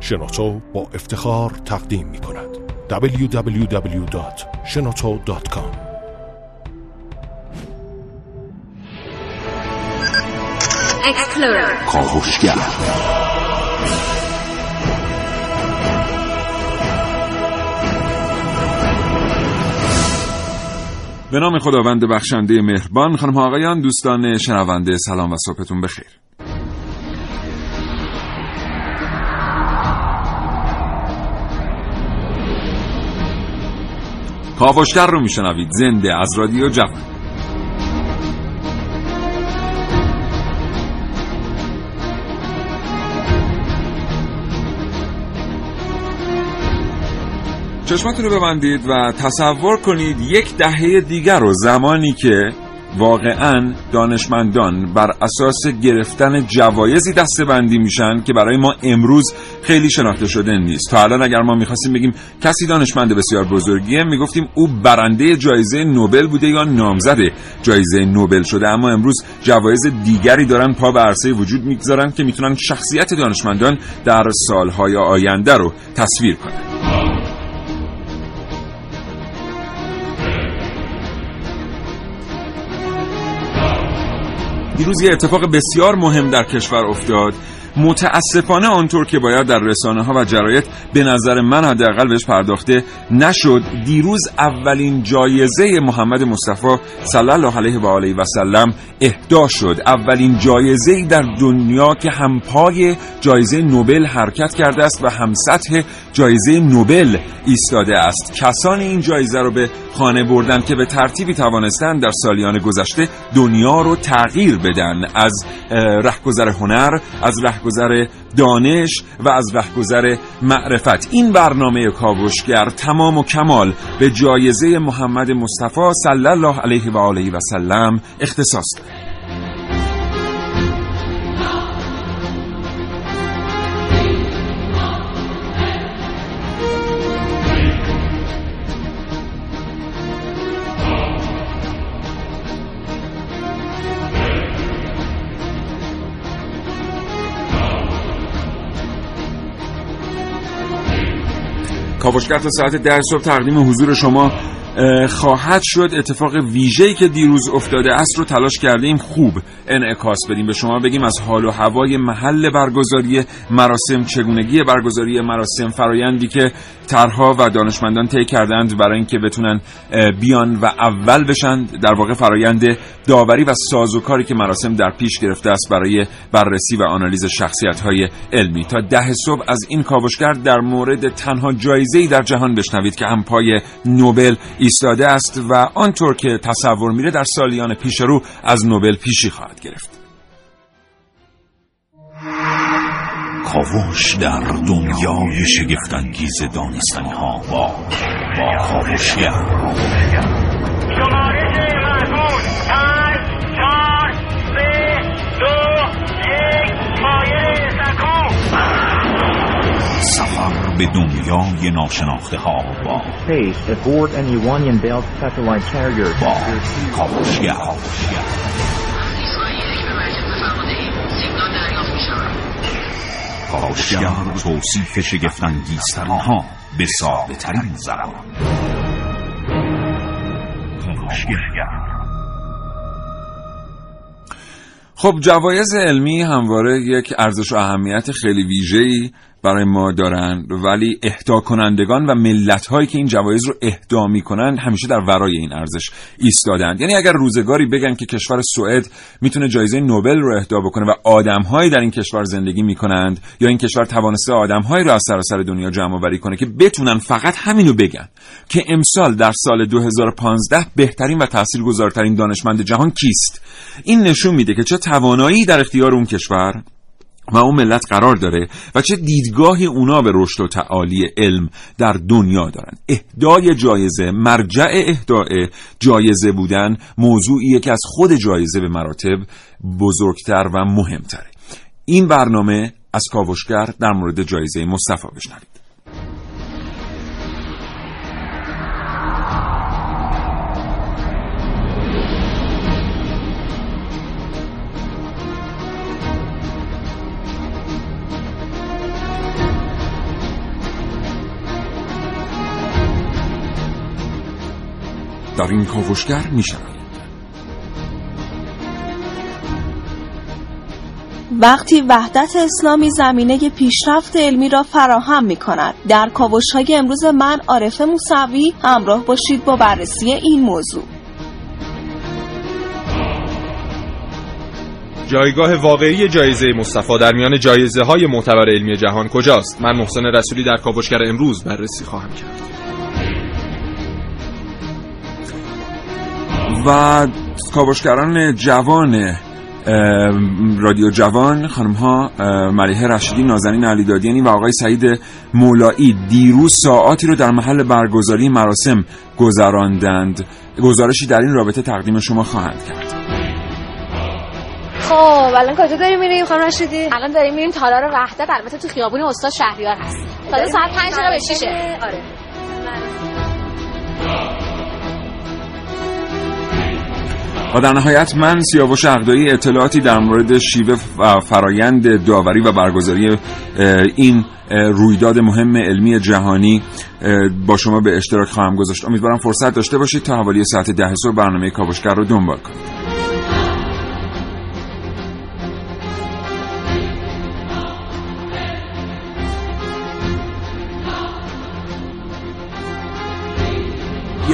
شنوتو با افتخار تقدیم می کند. www.shenoto.com کاوشگر به نام خداوند بخشنده مهربان خانم آقایان دوستان شنونده سلام و صبحتون بخیر. کاوشگر رو میشنوید. زنده از رادیو جوان. چشمتون رو ببندید و تصور کنید یک دهه دیگر رو زمانی که واقعا دانشمندان بر اساس گرفتن جوایزی بندی میشن که برای ما امروز خیلی شناخته شده نیست. تا الان اگر ما می‌خواستیم بگیم کسی دانشمند بسیار بزرگیه می‌گفتیم او برنده جایزه نوبل بوده یا نامزد جایزه نوبل شده. اما امروز جوایز دیگری دارن پا به عرصه وجود می‌گذارن که می‌تونن شخصیت دانشمندان در سالهای آینده رو تصویر کنند دیروز یه اتفاق بسیار مهم در کشور افتاد. متاسفانه آنطور که باید در رسانه ها و جرایت به نظر من حداقل بهش پرداخته نشد. دیروز اولین جایزه محمد مصطفی صلی الله علیه و آله و سلم اهدا شد. اولین جایزه ای در دنیا که هم پای جایزه نوبل حرکت کرده است و هم سطح جایزه نوبل ایستاده است. کسانی این جایزه رو به خانه بردن که به ترتیبی توانستند در سالیان گذشته دنیا رو تغییر بدن. از رهگذر هنر از رهگذر دانش و از رهگذر معرفت. این برنامه کاوشگر تمام و کمال به جایزه محمد مصطفی صلی الله علیه و آله و سلم اختصاص دارد کاوشگر تا ساعت ده صبح تقدیم حضور شما خواهد شد. اتفاق ویژه‌ای که دیروز افتاده است رو تلاش کردیم. خوب. انعکاس بدیم به شما بگیم از حال و هوای محل برگزاری مراسم چگونگی برگزاری مراسم فرایندی که ترها و دانشمندان طی کردند برای اینکه بتونن بیان و اول بشن در واقع فرایند داوری و سازوکاری که مراسم در پیش گرفته است برای بررسی و آنالیز شخصیت های علمی. تا ده صبح از این کاوشگر در مورد تنها جایزه‌ای در جهان بشنوید که هم پای نوبل ایستاده است و آنطور که تصور میره در سالیان پیش رو از نوبل پیشی خواهد گرفت. کاوش در دنیای شگفتانگیز دانستنی ها با با کاوشگر شماره مرمون پنج چهار سه دو یک. مایل سکو سفر به دنیای ناشناخته ها با Space aboard an Iranian built satellite carrier. با کاوشگر کاوشگر توصیف شگفتانگیزترین ها به ساده ترین زبان. خب جوایز علمی همواره یک ارزش و اهمیت خیلی ویژه‌ای برای ما دارن. ولی اهدا کنندگان و ملت هایی که این جوایز رو اهدا می‌کنن همیشه در ورای این ارزش ایستادند یعنی اگر روزگاری بگن که کشور سوئد می‌تونه جایزه نوبل رو اهدا بکنه و آدمهایی در این کشور زندگی می‌کنند یا این کشور توانسته آدمهایی رو از سراسر دنیا جمع آوری کنه که بتونن فقط همینو بگن که امسال در سال 2015 بهترین و تاثیرگذارترین دانشمند جهان کیست؟ این نشون میده که چه توانایی در اختیار اون کشور و اون ملت قرار داره و چه دیدگاهی اونا به رشد و تعالی علم در دنیا دارن. اهدای جایزه مرجع اهدای جایزه بودن موضوعیه که از خود جایزه به مراتب بزرگتر و مهمتره. این برنامه از کاوشگر در مورد جایزه مصطفی بشنوید در این کاوشگر میشنوید وقتی وحدت اسلامی زمینه پیشرفت علمی را فراهم می کند در کاوش های امروز من عارف موسوی همراه باشید با بررسی این موضوع جایگاه واقعی جایزه مصطفی در میان جایزه های معتبر علمی جهان کجاست؟ من محسن رسولی در کاوشگر امروز بررسی خواهم کرد. و کاوشگران جوان رادیو جوان خانم ها ملیه رشیدی نازنین علیدادیانی و آقای سعید مولایی دیروز ساعاتی رو در محل برگزاری مراسم گذراندند. گزارشی در این رابطه تقدیم شما خواهند کرد. خب الان کجا داریم میریم خانم رشیدی؟ الان داریم میریم تالار وحدت البته تو خیابون استاد شهریار هست. تازه ساعت 5 دقیقه به 6 آره. و در نهایت من سیاوش اقدایی اطلاعاتی در مورد شیوه و فرایند داوری و برگزاری این رویداد مهم علمی جهانی با شما به اشتراک خواهم گذاشت. امیدوارم فرصت داشته باشید تا حوالی ساعت ده صبح برنامه کاوشگر رو دنبال کنید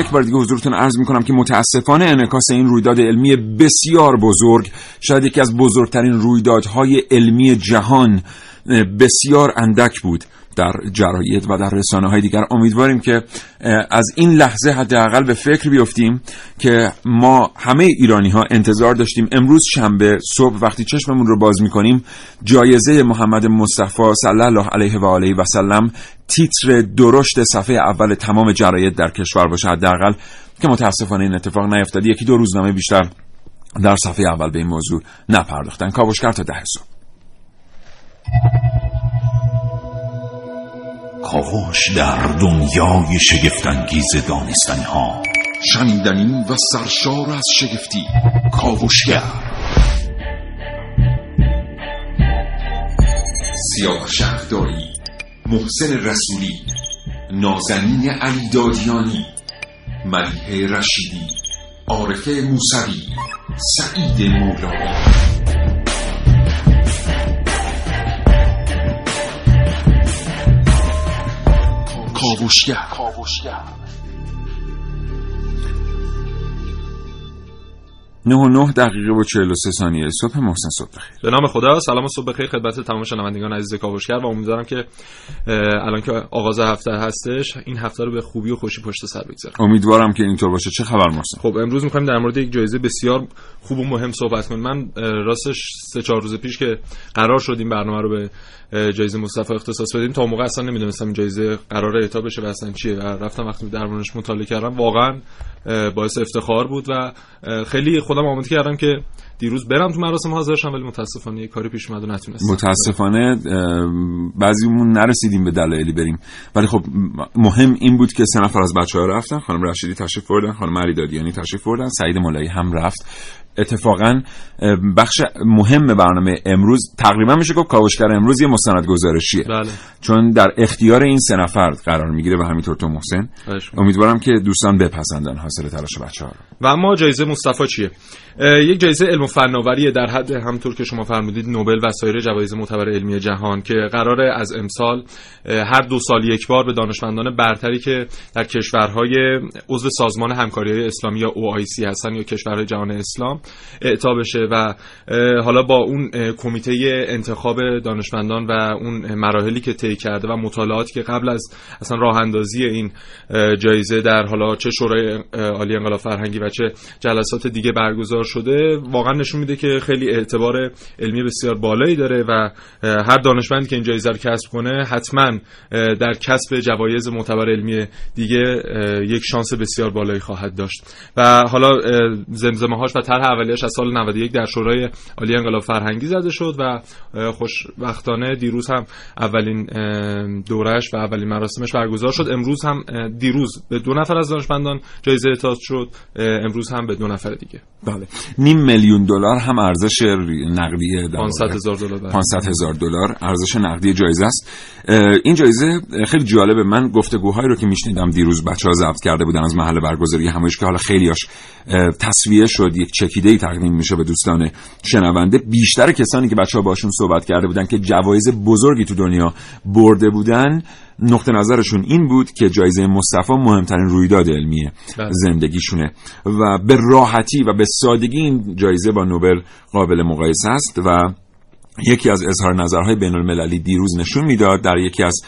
یک بار دیگه حضورتون عرض می‌کنم که متاسفانه انعکاس این رویداد علمی بسیار بزرگ شاید یکی از بزرگترین رویدادهای علمی جهان بسیار اندک بود. در جراید و در رسانه های دیگر. امیدواریم که از این لحظه حداقل به فکر بیفتیم که ما همه ایرانی ها انتظار داشتیم امروز شنبه صبح وقتی چشممون رو باز می‌کنیم جایزه محمد مصطفی صلی الله علیه و آله و سلم تیتر درشت صفحه اول تمام جراید در کشور باشه حداقل که متاسفانه این اتفاق نیفتاد. یکی دو روزنامه بیشتر در صفحه اول به این موضوع نپرداختن. کاوشگر تا ده صبح. کاوش در دنیای شگفتانگیز دانستنی ها شنیدنی و سرشار از شگفتی. کاوشگر. سیاه شهداری محسن رسولی نازنین علی دادیانی ملیه رشیدی عارفه موسوی سعید مولایی کاوشگر. نه و نه دقیقه و 43 ثانیه. صبح محسن صبح بخیر. به نام خدا سلام و صبح بخیر خدمت تمام شنوندگان عزیز کاوشگر و امیدوارم که الان که آغاز هفته هستش این هفته رو به خوبی و خوشی پشت سر بگذاریم. امیدوارم که اینطور باشه. چه خبر محسن؟ خب امروز می‌خوایم در مورد یک جایزه بسیار خوب و مهم صحبت کنیم. من راستش سه چهار روز پیش که قرار شد این برنامه رو به جایزه مصطفی اختصاص بدیم تا موقع اصلا نمی‌دونستم این جایزه قرار اعطا بشه و اصلا چیه. و رفتم وقتی دربارش مطالعه کردم واقعا باعث افتخار بود و خیلی خودم آماده کردم که دیروز برم تو مراسم حاضر شم ولی متاسفانه یه کاری پیش اومد و نتونستم. متاسفانه بعضیمون نرسیدیم به دلایلی بریم. ولی خب مهم این بود که سه نفر از بچه‌ها رفتن خانم رشیدی تشریف بردن خانم علی دادیانی تشریف بردن سعید مولایی هم رفت. اتفاقا بخش مهم برنامه امروز تقریبا میشه گفت کاوشگر امروز یه مستند گزارشیه بله. چون در اختیار این سه نفر قرار می‌گیره و همینطور تو محسن. امیدوارم که دوستان بپسندن حاصل تلاش بچه ها رو. و اما جایزه مصطفی چیه؟ یک جایزه علم و فناوری در حد همطور که شما فرمودید نوبل و سایر جوایز معتبر علمی جهان که قراره از امسال هر دو سال یک بار به دانشمندان برتری که در کشورهای عضو سازمان همکاری اسلامی یا OIC هستن یا کشورهای جهان اسلام اعطا بشه و حالا با اون کمیته انتخاب دانشمندان و اون مراحلی که طی کرده و مطالعاتی که قبل از اصلا راه اندازی این جایزه در حالا چه شورای عالی انقلاب فرهنگی و چه جلسات دیگه برگزار شده واقعا نشون میده که خیلی اعتبار علمی بسیار بالایی داره و هر دانشمندی که این جایزه رو کسب کنه حتما در کسب جوایز معتبر علمی دیگه یک شانس بسیار بالایی خواهد داشت. و حالا زمزمه هاش و طرح اولیش از سال 91 در شورای عالی انقلاب فرهنگی زده شد و خوشبختانه دیروز هم اولین دورش و اولین مراسمش برگزار شد. امروز هم دیروز به دو نفر از دانشمندان جایزه اعطا شد. امروز هم به دو نفر دیگه. بله. نیم میلیون دلار هم ارزش نقدی 500 هزار دلار 500 هزار دلار ارزش نقدی جایزه است. این جایزه خیلی جالبه من گفتگوهایی رو که میشنیدم دیروز بچه ها ضبط کرده بودن از محل برگزاری همایش که حالا خیلیاش تصویه شد یک چکیده ای تقدیم میشه به دوستان شنونده بیشتر کسانی که بچه ها باشون صحبت کرده بودن که جوایز بزرگی تو دنیا برده بودن نقطه نظرشون این بود که جایزه مصطفی مهمترین رویداد علمی بله. زندگیشونه و به راحتی و به سادگی این جایزه با نوبل قابل مقایسه است و یکی از اظهار نظرهای بین المللی دیروز نشون می‌داد در یکی از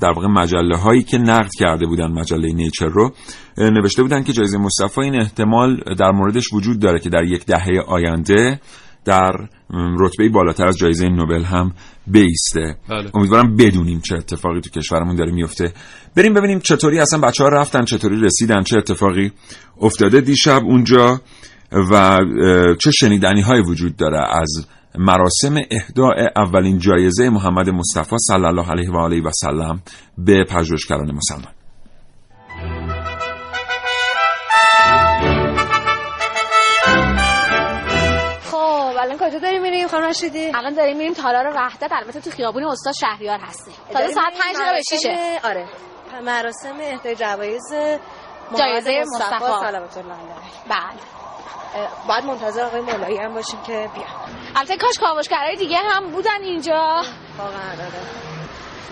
در واقع مجله هایی که نقد کرده بودن مجله نیچر رو نوشته بودن که جایزه مصطفی این احتمال در موردش وجود داره که در یک دهه آینده در رتبه بالاتر از جایزه نوبل هم بیسته بله. امیدوارم بدونیم چه اتفاقی تو کشورمون داره میفته بریم ببینیم چطوری اصلا بچه ها رفتن چطوری رسیدن چه اتفاقی افتاده دیشب اونجا و چه شنیدنی های وجود داره از مراسم اهداع اولین جایزه محمد مصطفی صلی الله علیه و آله و سلم به پژوهشگران مسلمان. خب الان کجا داریم میریم خانم رشیدی؟ الان داریم میریم تالار وحدت البته تو خیابون استاد شهریار هستیم. تا ساعت 5 به 6 آره. مراسم اهدای جوایز جایزه مصطفی. صلوات الله علیه. بله. بعد منتظر آقای مولایی هم باشیم که بیان البته کاش کاوشگرای دیگه هم بودن اینجا. واقعا آره.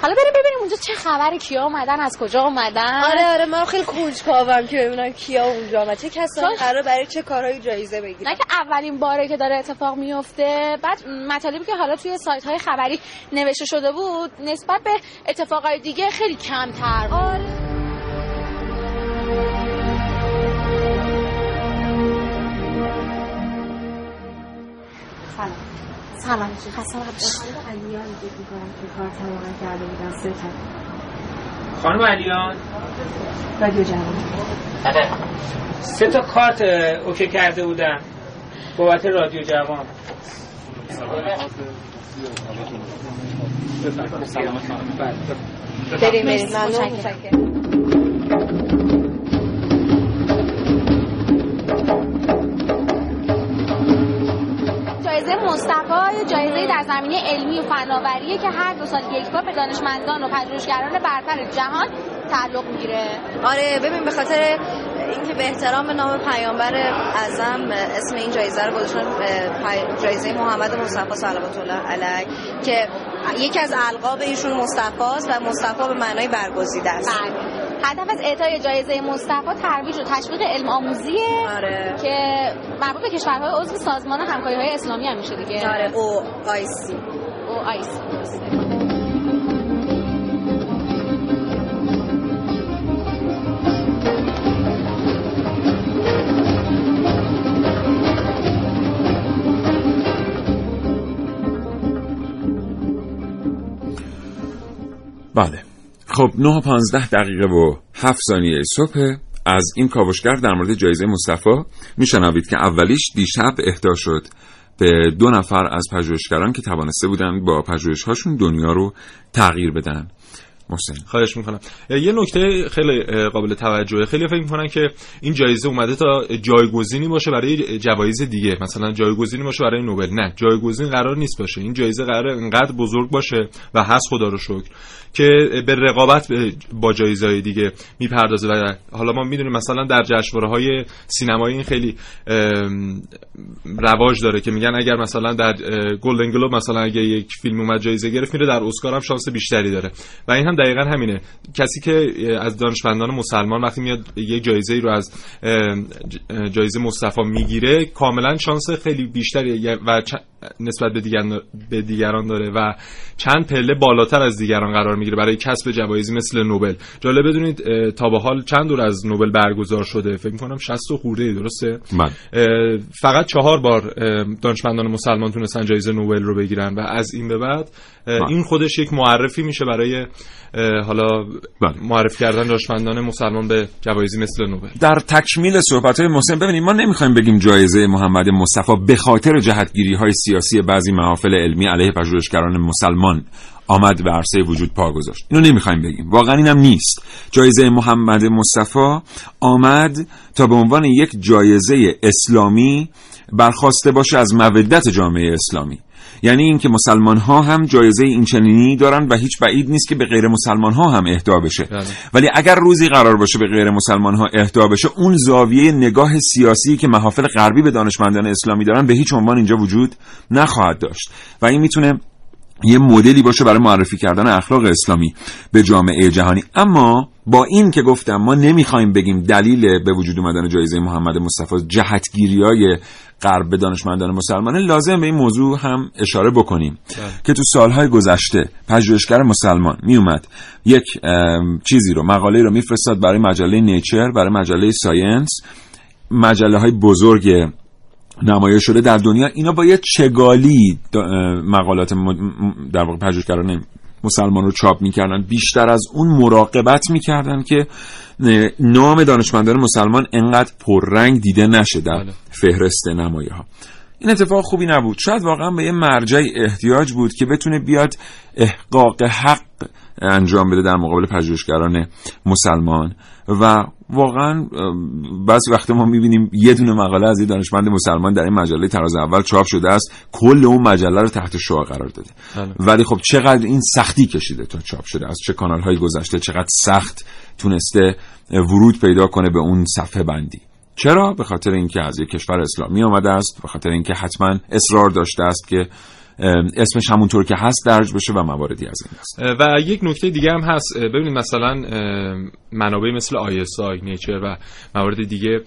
حالا بریم ببینیم اونجا چه خبر کیا اومدن از کجا اومدن؟ آره آره من خیلی کنجکاوم که ببینم کیا اونجا اومد چه کسایی قرار برای چه کارهایی جایزه بگیرن. نه که اولین باره که داره اتفاق میفته. بعد مطالبی که حالا توی سایت های خبری نوشته شده بود نسبت به اتفاقای دیگه خیلی کمتر آره. سلام خسته خانم علیان رادیو جوان. بله. سه تا کارت اوکی کرده بودن. بابت رادیو جوان. بریم بریم. جایزه در زمینه علمی و فناوریه که هر دو سال یک بار به دانشمندان و پژوهشگران برتر جهان تعلق می‌گیره. آره ببین به خاطر اینکه به احترام نام پیامبر اعظم اسم این جایزه رو گذاشتن جایزه محمد مصطفی صلوات الله علیه که یکی از القاب ایشون مصطفی است و مصطفی به معنای برگزیده است. بله. هدف از اعطای جایزه مصطفی ترویج و تشویق علم آموزیه آره. که مربوط به کشورهای عضو سازمان همکاری های اسلامی هم میشه دیگه. آره او آی سی. او آی سی. بله. خب 9 و 15 دقیقه و 7 ثانیه صبح از این کاوشگر در مورد جایزه مصطفی میشنوید که اولیش دیشب اهدا شد به دو نفر از پژوهشگران که توانسته بودن با پژوهش‌هاشون دنیا رو تغییر بدن. محسن. خواهش می‌کنم. یه نکته خیلی قابل توجهه. خیلی فکر می‌کنن که این جایزه اومده تا جایگزینی باشه برای جوایز دیگه. مثلا جایگزینی باشه برای نوبل. نه جایگزین قرار نیست باشه. این جایزه قرار انقدر بزرگ باشه و هست خدا رو شکر که به رقابت با جایزهای دیگه می‌پردازه. و حالا ما می‌دونیم مثلا در جشنواره های سینمایی این خیلی رواج داره که میگن اگر مثلا در گلدن گلوب مثلا اگه یک فیلم اومد جایزه گرفت میره در اسکار هم شانس بیشتری داره. و این هم دقیقا همینه. کسی که از دانشمندان مسلمان وقتی میاد یک جایزه ای رو از جایزه مصطفی می‌گیره کاملا شانس خیلی بیشتری و نسبت به, دیگر به دیگران داره و چند پله بالاتر از دیگران قرار می‌گیره برای کسب جوایزی مثل نوبل جالب بدونید تا به حال چند دور از نوبل برگزار شده فکر کنم 60 خورده درسته من. فقط چهار بار دانشمندان مسلمان تونستن جایزه نوبل رو بگیرن و از این به بعد من. این خودش یک معرفی میشه برای حالا بله. معرفی کردن دانشمندان مسلمان به جوایزی مثل نوبل در تکمیل صحبت های محسن ببینید ما نمی‌خوایم بگیم جایزه محمد مصطفی به خاطر جهتگیری های سیاسی بعضی محافل علمی علیه پژوهشگران مسلمان آمد به عرصه وجود پا گذاشت. اینو نمی‌خوایم بگیم. واقعا اینم نیست. جایزه محمد مصطفی آمد تا به عنوان یک جایزه اسلامی برخواسته باشه از مودت جامعه اسلامی. یعنی اینکه مسلمان ها هم جایزه این چنینی دارن و هیچ بعید نیست که به غیر مسلمان ها هم اهدا بشه بله. ولی اگر روزی قرار باشه به غیر مسلمان ها اهدا بشه اون زاویه نگاه سیاسی که محافل غربی به دانشمندان اسلامی دارن به هیچ عنوان اینجا وجود نخواهد داشت و این می‌تونه یه مدلی باشه برای معرفی کردن اخلاق اسلامی به جامعه جهانی. اما با این که گفتم ما نمی‌خوایم بگیم دلیل به وجود اومدن جایزه محمد مصطفی جهتگیری های غرب به دانشمندان مسلمانه لازم به این موضوع هم اشاره بکنیم. که تو سالهای گذشته پژوهشگر مسلمان میومد یک چیزی رو مقاله رو میفرستاد برای مجله نیچر برای مجله ساینس مجله های بزرگ نمایش شده در دنیا. اینا با یه چگالی مقالات در واقع پژوهشگران مسلمان رو چاپ می‌کردن. بیشتر از اون مراقبت می‌کردن که نام دانشمندان مسلمان انقدر پررنگ دیده نشه در بله. فهرست نمایه ها این اتفاق خوبی نبود. شاید واقعا به یه مرجعی احتیاج بود که بتونه بیاد احقاق حق انجام بده در مقابل پژوهشگران مسلمان. و واقعا بعضی وقت ما می‌بینیم یه دونه مقاله از یه دانشمند مسلمان در این مجله تراز اول چاپ شده است کل اون مجله رو تحت شعا قرار داده. بله. ولی خب چقدر این سختی کشیده تا چاپ شده از چه کانال های گذشته چقدر سخت تونسته ورود پیدا کنه به اون صفحه بندی. چرا؟ به خاطر اینکه از یک کشور اسلامی آمده است به خاطر اینکه حتما اصرار داشته است که اسمش همونطور که هست درج بشه و مواردی از این است. و یک نکته دیگه هم هست. ببینید مثلا منابع مثل ISI نیچر و موارد دیگه.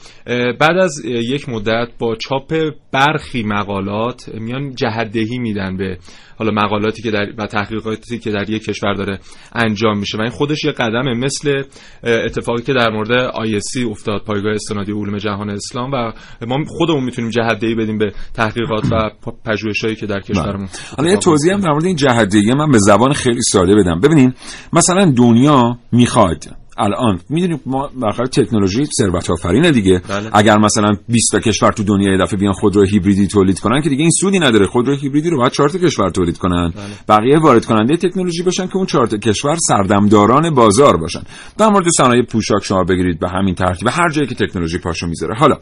بعد از یک مدت با چاپ برخی مقالات میان جهدهی میدن به حالا مقالاتی که در و تحقیقاتی که در یک کشور داره انجام میشه. و این خودش یه قدمه مثل اتفاقی که در مورد ISC افتاد پایگاه استنادی علوم جهان اسلام. و ما خودمون می‌تونیم جهدهی بدیم به تحقیقات و پژوهشایی که در کشورمون حالا یه توضیح هم در مورد این جهتدهی من به زبان خیلی ساده بدم. ببینین مثلا دنیا می‌خواد الان می‌دونیم ما بالاخره تکنولوژی ثروت آفرینه دیگه. بله. اگر مثلا 20 تا کشور تو دنیا یه دفعه بیان خودرو هیبریدی تولید کنن که دیگه این سودی نداره. خودرو هیبریدی رو باید 4 تا کشور تولید کنن. بقیه وارد کننده تکنولوژی باشن که اون 4 تا کشور سردمداران بازار باشن. در مورد صنایع پوشاک شما بگیرید به همین ترتیب. هر جایی که تکنولوژی پاشو می‌ذاره. حالا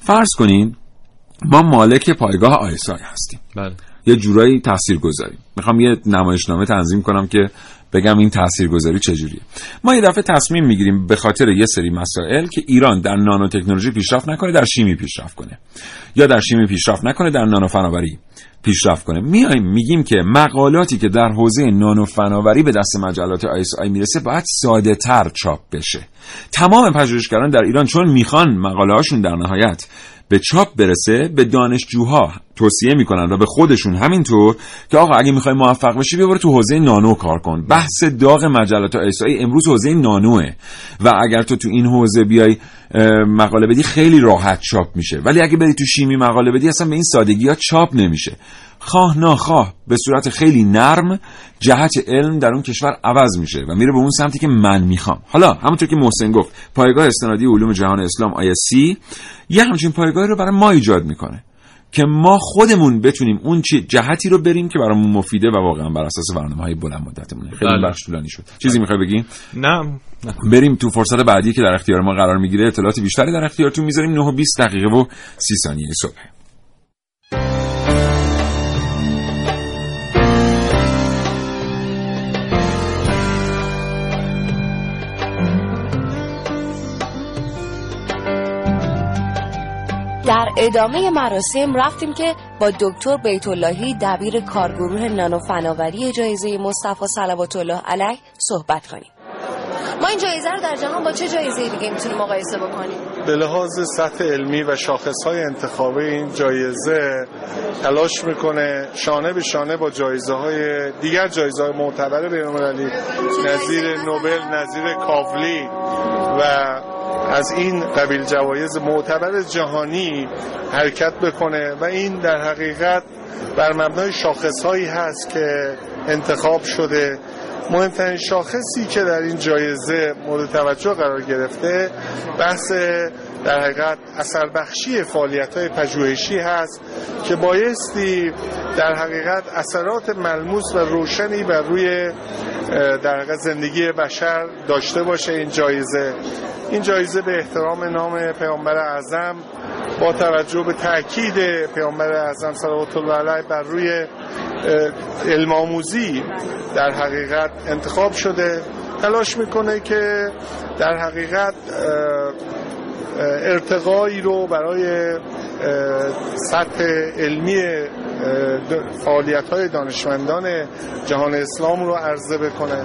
فرض کنین ما مالک پایگاه آیسای هستیم. بله. یه جورایی تأثیر گذاریم می‌خوام یه نمایشنامه تنظیم کنم که بگم این تاثیرگذاری چجوریه. ما یه دفعه تصمیم می‌گیریم به خاطر یه سری مسائل که ایران در نانو تکنولوژی پیشرفت نکنه در شیمی پیشرفت کنه. یا در شیمی پیشرفت نکنه در نانو فناوری پیشرفت کنه. میایم میگیم که مقالاتی که در حوزه نانو فناوری به دست مجلات آیس آی می‌رسه باید ساده تر چاپ بشه. تمام پژوهشگران در ایران چون می‌خوان مقاله هاشون در نهایت به چاپ برسه به دانشجوها توصیه می‌کنن و به خودشون همینطور که آقا اگه می‌خوای موفق بشی بیا تو حوزه نانو کار کن. بحث داغ مجلات آیسایی امروز حوزه نانوه و اگر تو تو این حوزه بیای مقاله بدی خیلی راحت چاپ میشه. ولی اگه بری تو شیمی مقاله بدی اصلا به این سادگی ها چاپ نمیشه. خواه ناخواه به صورت خیلی نرم جهت علم در اون کشور عوض میشه و میره به اون سمتی که من می‌خوام. حالا همونطور که محسن گفت پایگاه استنادی علوم جهان اسلام ISC یه همچین پایگاهی رو برای ما ایجاد می‌کنه. که ما خودمون بتونیم اون چی جهتی رو بریم که برامون مفیده و واقعا بر اساس برنامه های بلند مدتمونه. خیلی بله. بخش طولانی شد. چیزی می‌خوای بگی؟ نه. نه بریم تو فرصت بعدی که در اختیار ما قرار می‌گیره. اطلاعات بیشتری در اختیارتون می‌ذاریم. 9 و 20 دقیقه و 30 ثانیه صبح. در ادامه مراسم رفتیم که با دکتر بیت اللهی دبیر کارگروه نانو فناوری جایزه مصطفی صلوات الله علیه صحبت کنیم. ما این جایزه رو در جهان با چه جایزه دیگه می‌تونیم مقایسه بکنیم؟ به لحاظ سطح علمی و شاخص های انتخابی این جایزه تلاش می‌کنه شانه به شانه با جایزه های دیگر جایزه های معتبر بینالمللی نظیر نوبل نظیر کاولی و از این قبیل جوایز معتبر جهانی حرکت بکنه و این در حقیقت بر مبنای شاخص هایی هست که انتخاب شده. مهمترین شاخصی که در این جایزه مورد توجه قرار گرفته بحث در حقیقت اثر بخشی فعالیت های پژوهشی هست که بایستی در حقیقت اثرات ملموس و روشنی بر روی در حقیقت زندگی بشر داشته باشه. این جایزه این جایزه به احترام نام پیامبر اعظم با توجه به تاکید پیامبر اعظم صلوات الله علیه بر روی علم آموزی در حقیقت انتخاب شده. تلاش می‌کنه که در حقیقت ارتقایی رو برای سطح علمی فعالیت های دانشمندان جهان اسلام رو عرضه بکنه.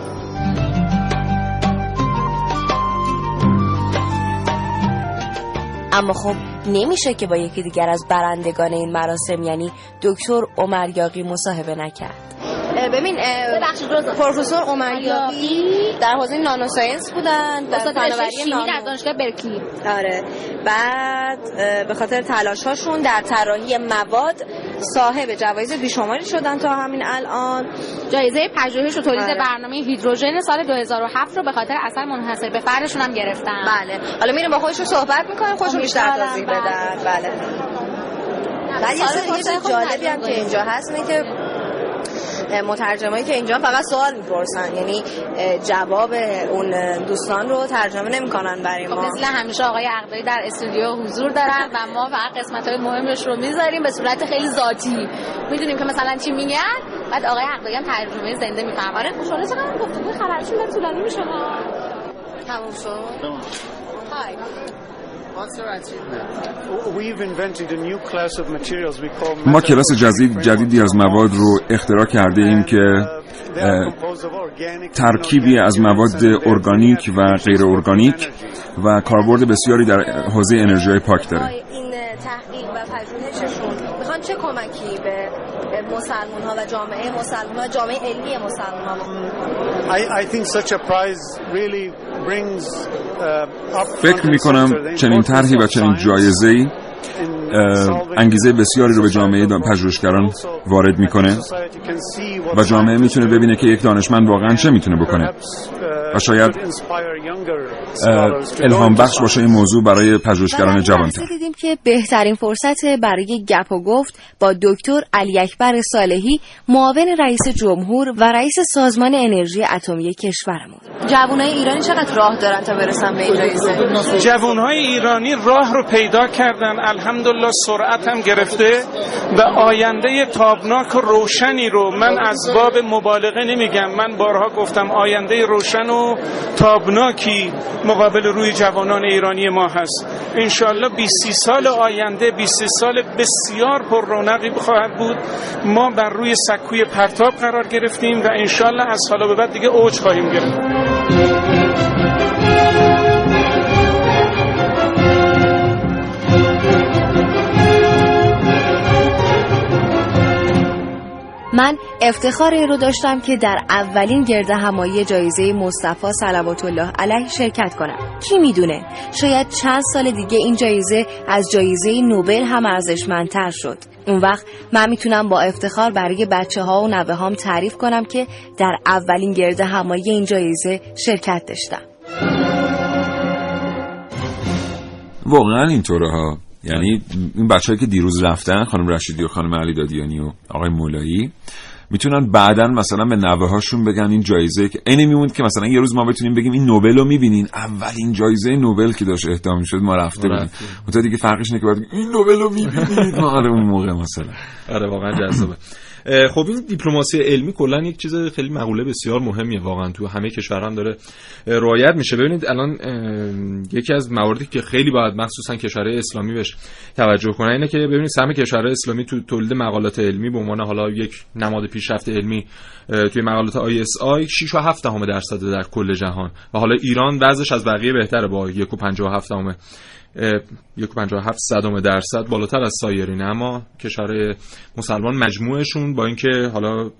اما خب نمیشه که با یکی دیگر از برندگان این مراسم یعنی دکتر عمر یاقی مصاحبه نکرد. ببین پروفسور عمریابی در حوزه نانو ساینس بودن در فناوری شیمی در دانشگاه برکلی. آره. بعد به خاطر تلاش هاشون در طراحی مواد صاحب جوایز بیشماری شدن تا همین الان. جایزه پژوهش و تولید آره. برنامه هیدروژن سال 2007 رو به خاطر اثر منحصر به فردشون هم گرفتن. بله. حالا میریم با خودشون صحبت می‌کنیم خودشون بیشتر توضیح بدن. بله. بعد یه چیز جالبی هم که اینجا هست اینه که مترجمایی که اینجا فقط سوال می‌پرسن. یعنی جواب اون دوستان رو ترجمه نمی‌کنن برای ما. خب مثل همیشه آقای عقدایی در استودیو حضور دارن و ما فقط قسمت های مهمش رو می‌ذاریم به صورت خیلی ذاتی. می‌دونیم که مثلا چی میگن بعد آقای عقدایی هم ترجمه زنده می‌فهمن آره خوشحال شدم. گفتگوی خبرشون طولانی میشه. تموم شد. های ما کلاس جدید جدیدی از مواد رو اختراع کرده ایم که ترکیبی از مواد ارگانیک و غیر ارگانیک و کاربرد بسیاری در حوزه انرژی پاک داره. این تحقیق و پژوهششون می‌خوان چه کمکی به مسلمان ها و جامعه مسلمان ها جامعه علمی مسلمان ها I, I think such a prize really uh, فکر می کنم چنین طرحی و چنین جایزه ای انگیزه بسیاری رو به جامعه پژوهشگران وارد می‌کنه و جامعه می‌تونه ببینه که یک دانشمند واقعا چه می‌تونه بکنه. و شاید الهام بخش باشه این موضوع برای پژوهشگران جوانتر. دیدیم که بهترین فرصت برای گپ و گفت با دکتر علی اکبر صالحی معاون رئیس جمهور و رئیس سازمان انرژی اتمی کشورمون. جوانای ایرانی چقدر راه دارن تا برسن به این جایزه جوانهای ایرانی راه رو پیدا کردن الحمدلله سرعت هم گرفته و آینده تابناک و روشنی رو من از باب مبالغه نمیگم. من بارها گفتم آینده روشن و تابناکی مقابل روی جوانان ایرانی ما هست. انشالله 20 سال آینده 20 سال بسیار پر رونقی خواهد بود. ما بر روی سکوی پرتاب قرار گرفتیم و انشالله از حالا به بعد دیگه اوج خواهیم گرفت. من افتخار این رو داشتم که در اولین گرد همایی جایزه مصطفی صلوات الله علیه شرکت کنم. کی می‌دونه؟ شاید چند سال دیگه این جایزه از جایزه نوبل هم ارزشمندتر شد. اون وقت من می‌تونم با افتخار برای بچه ها و نوه هام تعریف کنم که در اولین گرد همایی این جایزه شرکت داشتم. واقعا اینطوره ها. یعنی این بچه‌ای که دیروز رفتن خانم رشیدی و خانم علی دادیانی و آقای مولایی می‌تونن بعدا مثلا به نوه هاشون بگن این جایزه که عین میموند که مثلا یه روز ما بتونیم بگیم این نوبل رو می‌بینین. اولین جایزه نوبل که داشت اهدا می‌شد ما رفته بودیم اون دیگه فرقش اینه که باید این نوبل رو می‌بینید. ما آره اون موقع مثلا. آره واقعا جذابه. خب این دیپلماسی علمی کلا یک چیز خیلی مقوله بسیار مهمیه واقعا تو همه کشورها هم داره رعایت میشه. ببینید الان یکی از مواردی که خیلی باید مخصوصا کشورهای اسلامی بهش توجه کنه اینه که ببینید سهم کشورهای اسلامی تو تولید مقالات علمی به عنوان حالا یک نماد پیشرفت علمی توی مقالات ISI 6 و 7 درصد در کل جهان. و حالا ایران وضعش از بقیه بهتره با 1.57 1.57 صدم درصد بالاتر از سایرین اما کشورهای مسلمان مجموعشون با اینکه حالا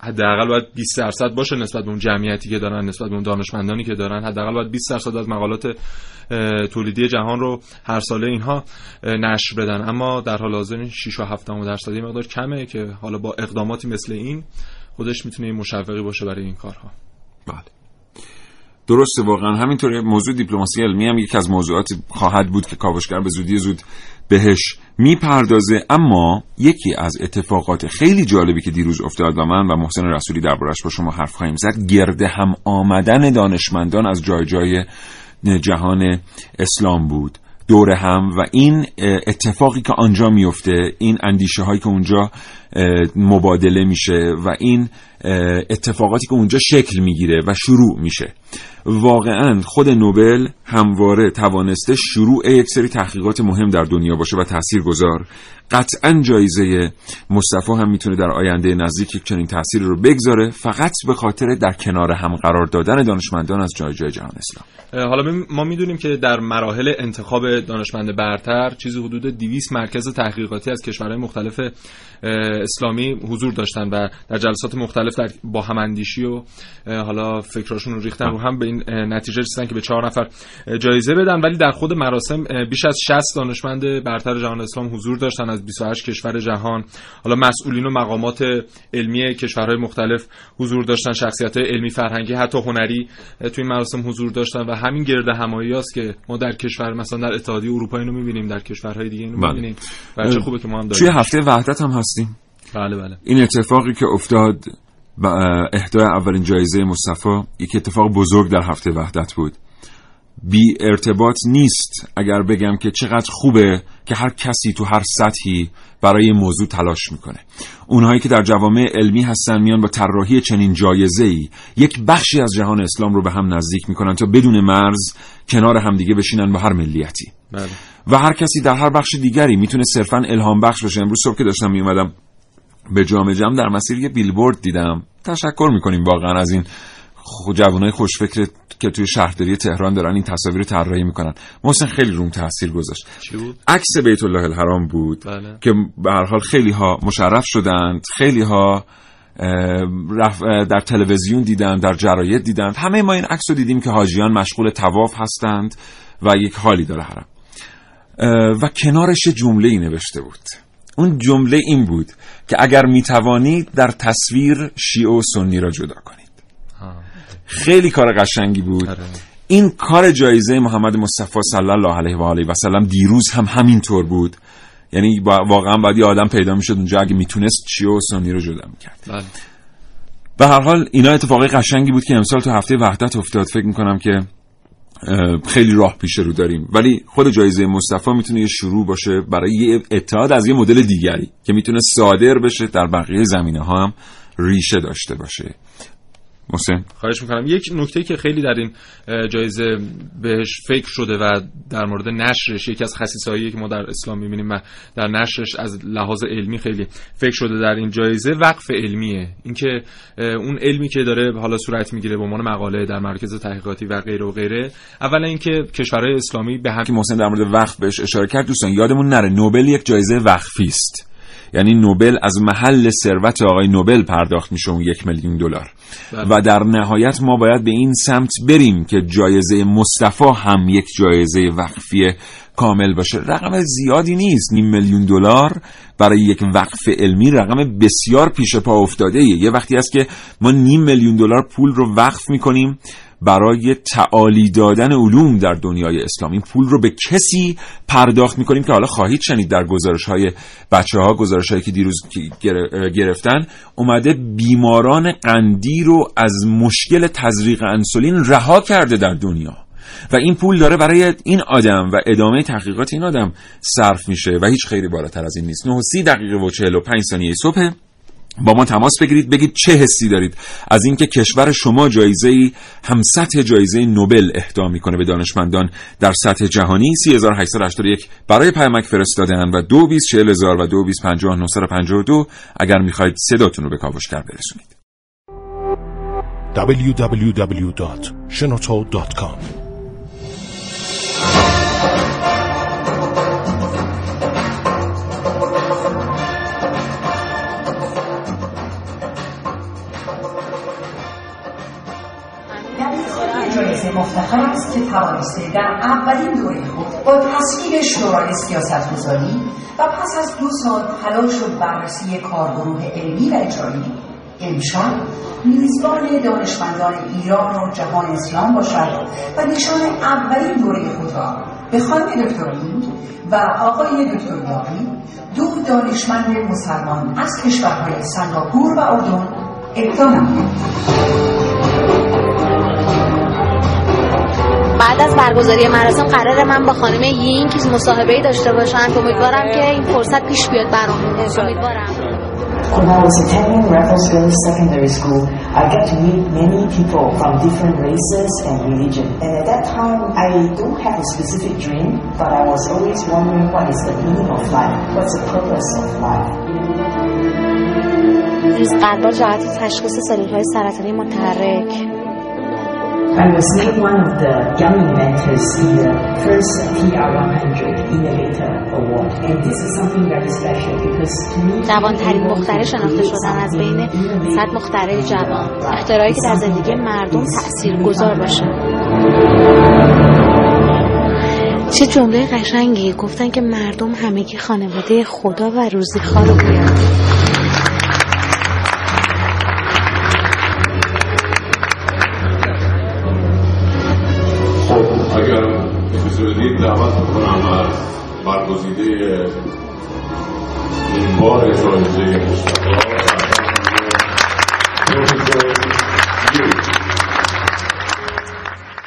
حداقل باید 20 درصد باشه نسبت به اون جمعیتی که دارن نسبت به اون دانشمندانی که دارن حداقل باید 20 درصد از مقالات تولیدی جهان رو هر ساله اینها نشر بدن. اما در حال حاضر 6 و 7 درصدی مقدار کمه که حالا با اقداماتی مثل این خودش می‌تونه مشوقی باشه برای این کارها. بله. درسته واقعا. همینطور موضوع دیپلماسی علمی هم یکی از موضوعات خواهد بود که کاوشگر به زودی زود بهش می‌پردازه. اما یکی از اتفاقات خیلی جالبی که دیروز افتاد و من و محسن رسولی دربارش با شما حرف خواهیم زد گرده هم آمدن دانشمندان از جای جای جهان اسلام بود. دور هم و این اتفاقی که آنجا میفته این اندیشه هایی که اونجا مبادله میشه و این اتفاقاتی که اونجا شکل می‌گیره و شروع میشه. واقعا خود نوبل همواره توانسته شروع یک سری تحقیقات مهم در دنیا باشه و تأثیر گذار قطعا جایزه مصطفی هم می‌تونه در آینده نزدیک یک چنین تأثیر رو بگذاره فقط به خاطر در کنار هم قرار دادن دانشمندان از جای جای جهان اسلام. حالا ما می‌دونیم که در مراحل انتخاب دانشمند برتر چیزی حدود 200 مرکز تحقیقاتی از کشورهای مختلف اسلامی حضور داشتن و در جلسات مختلف در با هماندیشی و حالا فکراشون رو ریختن رو هم به این نتیجه رسیدن که به چهار نفر جایزه بدن. ولی در خود مراسم بیش از 60 دانشمند برتر جهان اسلام حضور داشتن از 28 کشور جهان. حالا مسئولین و مقامات علمی کشورهای مختلف حضور داشتن شخصیت علمی فرهنگی حتی هنری توی این مراسم حضور داشتن و همین گرد همایی است که ما در کشور مثلا در اتحادیه اروپا اینو می‌بینیم در کشورهای دیگه اینو بله. می‌بینیم. و چه خوبه که ما هم داریم. توی هفته وحدت هم هستیم. بله بله. این اتفاقی که افتاد اهدای اولین جایزه مصطفی یک اتفاق بزرگ در هفته وحدت بود. بی ارتباط نیست اگر بگم که چقدر خوبه که هر کسی تو هر سطحی برای موضوع تلاش می‌کنه. اونهایی که در جوامع علمی هستن میان با طراحی چنین جایزه ای یک بخشی از جهان اسلام رو به هم نزدیک می‌کنن تا بدون مرز کنار همدیگه بشینن با هر ملیتی. بله. و هر کسی در هر بخش دیگری می‌تونه صرفا الهام بخش باشه. امروز صبح که داشتم میومدم به جام جمع در مسیر یه بیلبورد دیدم. تشکر می‌کنیم واقعا از این جوانای خوشفکر که توی شهرداری تهران دارن این تصاویر طراحی می‌کنن. محسن خیلی روم تاثیر گذاشت. عکس بیت الله الحرام بود بله. که به هر حال خیلی ها مشرف شدند خیلی ها در تلویزیون دیدن در جراید دیدند. همه ما این عکس رو دیدیم که حاجیان مشغول تواف هستند و یک حالی داره حرم. و کنارش جمله ای نوشته بود. اون جمله این بود که اگر می‌توانید در تصویر شیعه و سنی را جدا کنید. خیلی کار قشنگی بود. آره. این کار جایزه محمد مصطفی صلی الله علیه و آله و سلم دیروز هم همین طور بود. یعنی واقعا باید یه آدم پیدا می‌شد اونجا اگه می‌تونست شیعه و سنی رو جدا می‌کرد. بله. به هر حال اینا اتفاقی قشنگی بود که امسال تو هفته وحدت افتاد. فکر می‌کنم که خیلی راه پیش رو داریم. ولی خود جایزه مصطفی می‌تونه یه شروع باشه برای یه اتحاد از یه مدل دیگری که می‌تونه صادر بشه در بقیه زمینه ها هم ریشه داشته باشه. محسن. خواهش می‌کنم. یک نکته که خیلی در این جایزه بهش فکر شده و در مورد نشرش یکی از خصیصایی که ما در اسلام می‌بینیم و در نشرش از لحاظ علمی خیلی فکر شده در این جایزه وقف علمیه. اینکه اون علمی که داره حالا صورت می‌گیره به عنوان مقاله در مرکز تحقیقاتی و غیره و غیره اولا اینکه کشورهای اسلامی به هم که محسن در مورد وقف بهش اشاره کرد دوستان یادمون نره نوبل یک جایزه وقفی است. یعنی نوبل از محل ثروت آقای نوبل پرداخت میشه اون یک میلیون دلار بله. و در نهایت ما باید به این سمت بریم که جایزه مصطفی هم یک جایزه وقفی کامل باشه رقم زیادی نیست نیم میلیون دلار برای یک وقف علمی رقم بسیار پیش پا افتاده ایه. یه وقتی است که ما نیم میلیون دلار پول رو وقف می‌کنیم برای تعالی دادن علوم در دنیای اسلام. این پول رو به کسی پرداخت می‌کنیم که حالا خواهید شنید در گزارش های بچه ها گزارش هایی که دیروز گرفتن. اومده بیماران قندی رو از مشکل تزریق انسولین رها کرده در دنیا. و این پول داره برای این آدم و ادامه تحقیقات این آدم صرف میشه و هیچ خیلی بالاتر از این نیست. 9 30 دقیقه و 45 ثانیه صبح. با ما تماس بگیرید. بگید چه حسی دارید. از اینکه کشور شما جایزه ای هم سطح جایزه نوبل اهدا می‌کنه به دانشمندان. در سطح جهانی 3881 برای پیامک فرستادن و 224000 و 225952 اگر می‌خواید صداتون رو به کاوشگر برسونید. www.shenoto.com مفتخر است که توانسته در اولین دوره خود با تصویر شورای سیاست گذاری و پس از دو سال تلاش و بررسی کارگروه علمی و اجرایی امشب میزبان دانشمندان ایران و جهان اسلام باشد و نشان اولین دوره خود را به خانم دکتر و آقای دکتر یاقی دو دانشمند مسلمان از کشورهای سنگاپور و اردن ابدا بعد از برگزاری مراسم قرار من با خانم یینک مصاحبه داشته باشم امیدوارم که این فرصت پیش بیاد برامون امیدوارم When I was attending Raffles Girls Secondary School, I got to meet many people from different races and religion. And at that time, I don't have a specific dream, but I was always wondering what is the meaning of life? What's the purpose of life? قلبا جهت تشخیص سلولهای سرطانی متحرک I was named one of the young inventors in the first TR100 Innovator Award. And this is something very special because to me... جوانترین مختره شناخته شدن از بین صد مختره جوان. اختراعی که در زندگی مردم تأثیر گذار باشه. چه جمله قشنگی. گفتن که مردم همگی خانواده خدا و روزیخوار رو بیاد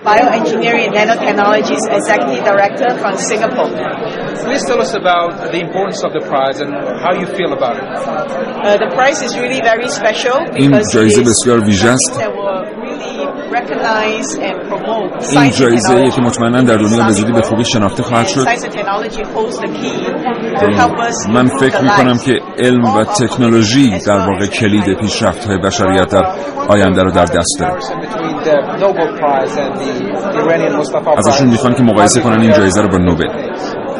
Bioengineering and Nanotechnologies Executive Director from Singapore. Please tell us about the importance of the prize and how you feel about it. Uh, the prize is really very special because جایزه it is بسیار ویژه است that will really recognize and promote این science and جایزه technology. که مطمئنا در دنیا به زودی به خوبی شناخته خواهد شد Science and technology holds the key to help us من فکر the می کنم که علم و تکنولوژی در واقع کلید پیشرفت های بشریت در آینده رو در دست داره Between the Nobel Prize and the Iranian Mustafa ازشون. می‌خوان که مقایسه کنن این جایزه رو با نوبل.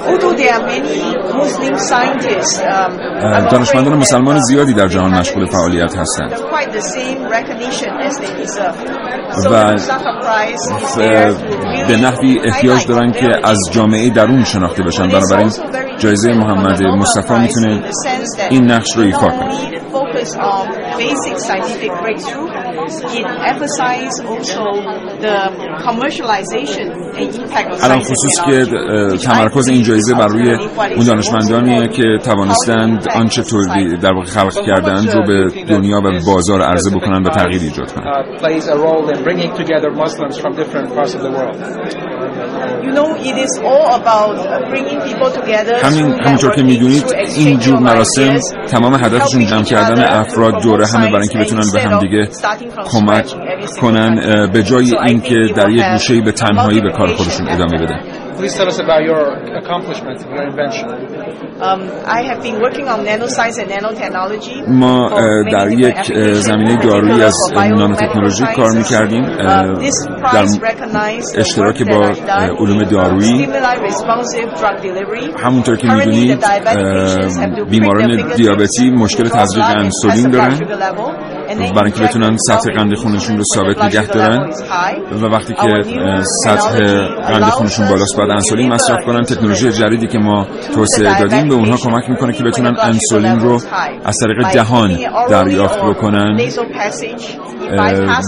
Although there are? Many Muslim scientists, um, دانشمندان مسلمان زیادی در جهان مشغول فعالیت هستند. quite the same recognition as they deserve. So و به نحوی احتیاج دارن که از جامعه درون شناخته بشن. بنابراین جایزه محمد مصطفی می‌تونه این نقش رو ایفا کنه. Focus on basic scientific breakthrough. It emphasizes also the commercialization and impact of الان خصوص که تمرکز این جایزه بر روی اون دانشمندانیه که توانستند آنچه تولی در واقع خلق کردند رو به دنیا و بازار عرضه بکنن و تغییر ایجاد کنن you know, it is all about bringing people together همین همونطور که می‌دونید این جور مراسم تمام هدفشون جمع کردن افراد دور همه برای اینکه بتونن به هم دیگه کمک کنن به جای اینکه در یک گوشه به تنهایی به کار خودشون ادامه بدن please tell us about your accomplishments and your invention. Um, I have been working on nano nanoscience and nanotechnology. ما uh, در یک uh, زمینه دارویی از نانوتکنولوژی کار می‌کردیم در اشتراک با uh, علوم دارویی همونطور که می‌دونید بیماران دیابتی مشکل تزریق انسولین دارن. برای اینکه بتونن سطح قند خونشون رو ثابت نگه دارن. و وقتی که سطح قند خونشون بالاست to انسولین مصرف کنن تکنولوژی جدیدی که ما توسعه دادیم به اونها کمک می‌کنه که بتونن انسولین رو از طریق دهان دریافت بکنن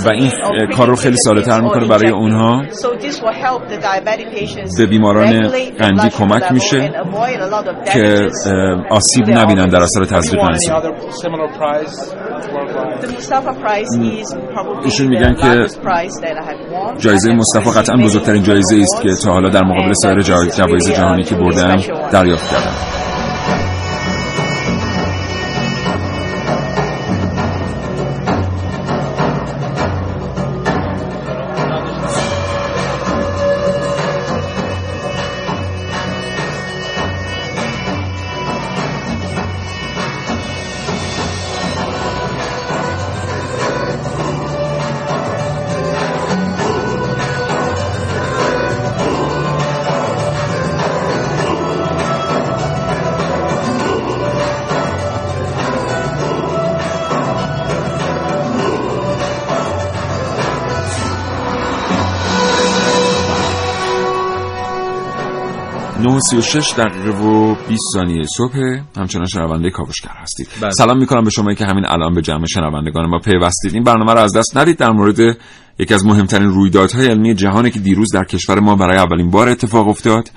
و این کار رو خیلی ساده تر می‌کنه برای اونها. So this will help the diabetic patients به بیماران قندی کمک میشه که آسیب نبینن در اثر تزریق انسولین other similar prize worldwide? The Mustafa Prize is probably ایشون the میگن که largest prize that I have won. جایزه مصطفی قطعا بزرگترین جایزه است که تا حالا در مقابل سایر جوایز جهانی که بردم دریافت کردم و سی و شش دقیقه و 20 ثانیه صبح. همچنان شنونده کاوشگر هستید. بله. سلام می‌کنم به شما که همین الان به جمع شنوندگان ما پیوستید. این برنامه رو از دست ندید. در مورد یکی از مهمترین رویدادهای علمی جهانی که دیروز در کشور ما برای اولین بار اتفاق افتاد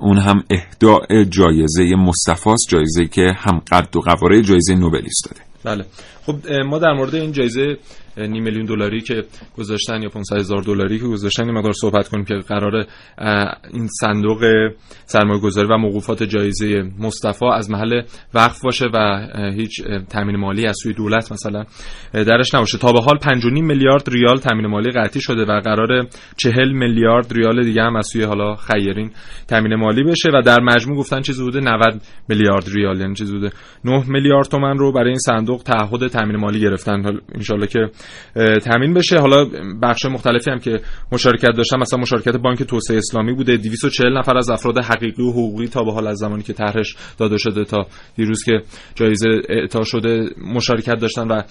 اون هم اهداع جایزه مصطفی است جایزه که هم قد و قواره جایزه نوبل ایستاده بله. خب ما در مورد این جایزه نیم میلیون دلاری که گذاشتن یا 500 هزار دلاری که گذاشتن مقدار صحبت کنیم که قرار این صندوق سرمایه گذاری و موقوفات جایزه مصطفی از محل وقف باشه و هیچ تامین مالی از سوی دولت مثلا درش نباشه. تا به حال 5.5 میلیارد ریال تامین مالی قطعی شده و قرار 40 میلیارد ریال دیگه هم از سوی حالا خیرین تامین مالی بشه و در مجموع گفتن چیزی حدود 90 میلیارد ریال یعنی چیزی حدود 9 میلیارد تومان رو برای این صندوق تعهد تامین مالی گرفتن. ان که تامین بشه. حالا بخش مختلفی هم که مشارکت داشتن مثلا مشارکت بانک توسعه اسلامی بوده. 240 نفر از افراد حقیقی و حقوقی تا به حال از زمانی که طرحش داده شده تا دیروز که جایزه اعطا شده مشارکت داشتن و